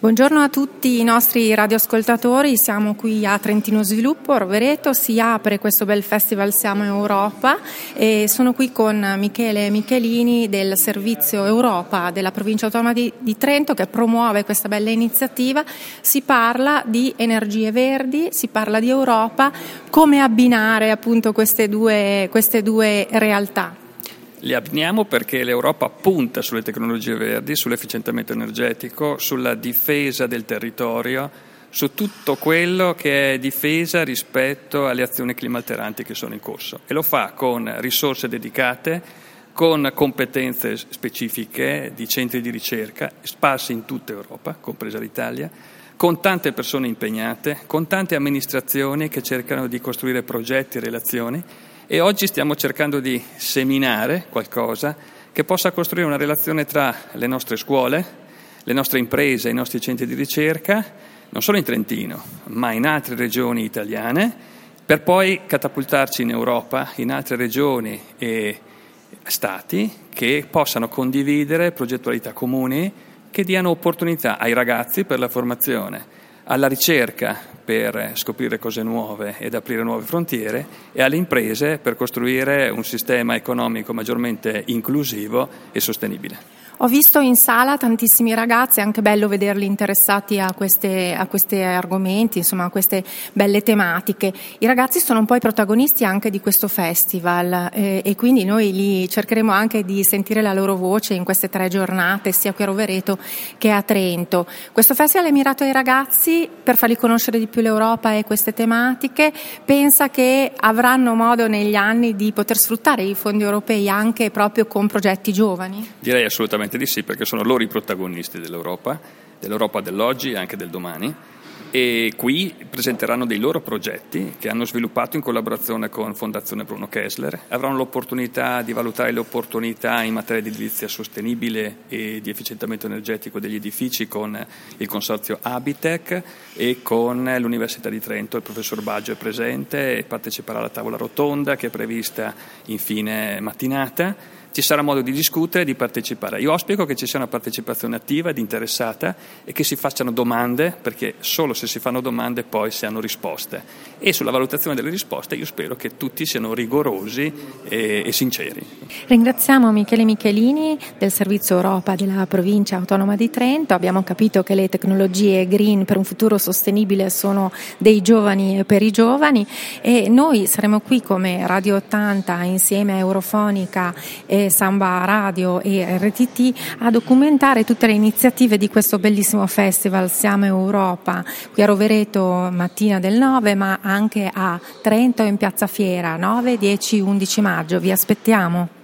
Buongiorno a tutti i nostri radioascoltatori, siamo qui a Trentino Sviluppo, Rovereto, si apre questo bel festival Siamo Europa e sono qui con Michele Michelini del Servizio Europa della provincia autonoma di, di Trento che promuove questa bella iniziativa. Si parla di energie verdi, si parla di Europa, come abbinare appunto queste due, queste due realtà. Li abbiniamo perché l'Europa punta sulle tecnologie verdi, sull'efficientamento energetico, sulla difesa del territorio, su tutto quello che è difesa rispetto alle azioni climalteranti che sono in corso. E lo fa con risorse dedicate, con competenze specifiche di centri di ricerca sparsi in tutta Europa, compresa l'Italia, con tante persone impegnate, con tante amministrazioni che cercano di costruire progetti e relazioni e oggi stiamo cercando di seminare qualcosa che possa costruire una relazione tra le nostre scuole, le nostre imprese, i nostri centri di ricerca, non solo in Trentino, ma in altre regioni italiane, per poi catapultarci in Europa, in altre regioni e stati che possano condividere progettualità comuni che diano opportunità ai ragazzi per la formazione, alla ricerca per scoprire cose nuove ed aprire nuove frontiere e alle imprese per costruire un sistema economico maggiormente inclusivo e sostenibile. Ho visto in sala tantissimi ragazzi, è anche bello vederli interessati a, queste, a questi argomenti, insomma a queste belle tematiche. I ragazzi sono un po' i protagonisti anche di questo festival eh, e quindi noi li cercheremo anche di sentire la loro voce in queste tre giornate, sia qui a Rovereto che a Trento. Questo festival è mirato ai ragazzi per farli conoscere di più l'Europa e queste tematiche. Pensa che avranno modo negli anni di poter sfruttare i fondi europei anche proprio con progetti giovani? Direi assolutamente Assolutamente di sì, perché sono loro i protagonisti dell'Europa, dell'Europa dell'oggi e anche del domani e qui presenteranno dei loro progetti che hanno sviluppato in collaborazione con Fondazione Bruno Kessler. Avranno l'opportunità di valutare le opportunità in materia di edilizia sostenibile e di efficientamento energetico degli edifici con il consorzio Abitec e con l'Università di Trento. Il professor Baggio è presente e parteciperà alla tavola rotonda che è prevista in fine mattinata ci sarà modo di discutere e di partecipare. Io auspico che ci sia una partecipazione attiva ed interessata e che si facciano domande, perché solo se si fanno domande poi si hanno risposte. E sulla valutazione delle risposte io spero che tutti siano rigorosi e, e sinceri. Ringraziamo Michele Michelini del Servizio Europa della provincia autonoma di Trento. Abbiamo capito che le tecnologie green per un futuro sostenibile sono dei giovani per i giovani e noi saremo qui come Radio 80 insieme a Eurofonica e Samba Radio e RTT a documentare tutte le iniziative di questo bellissimo festival Siamo Europa qui a Rovereto mattina del 9 ma anche a Trento in Piazza Fiera 9, 10, 11 maggio. Vi aspettiamo.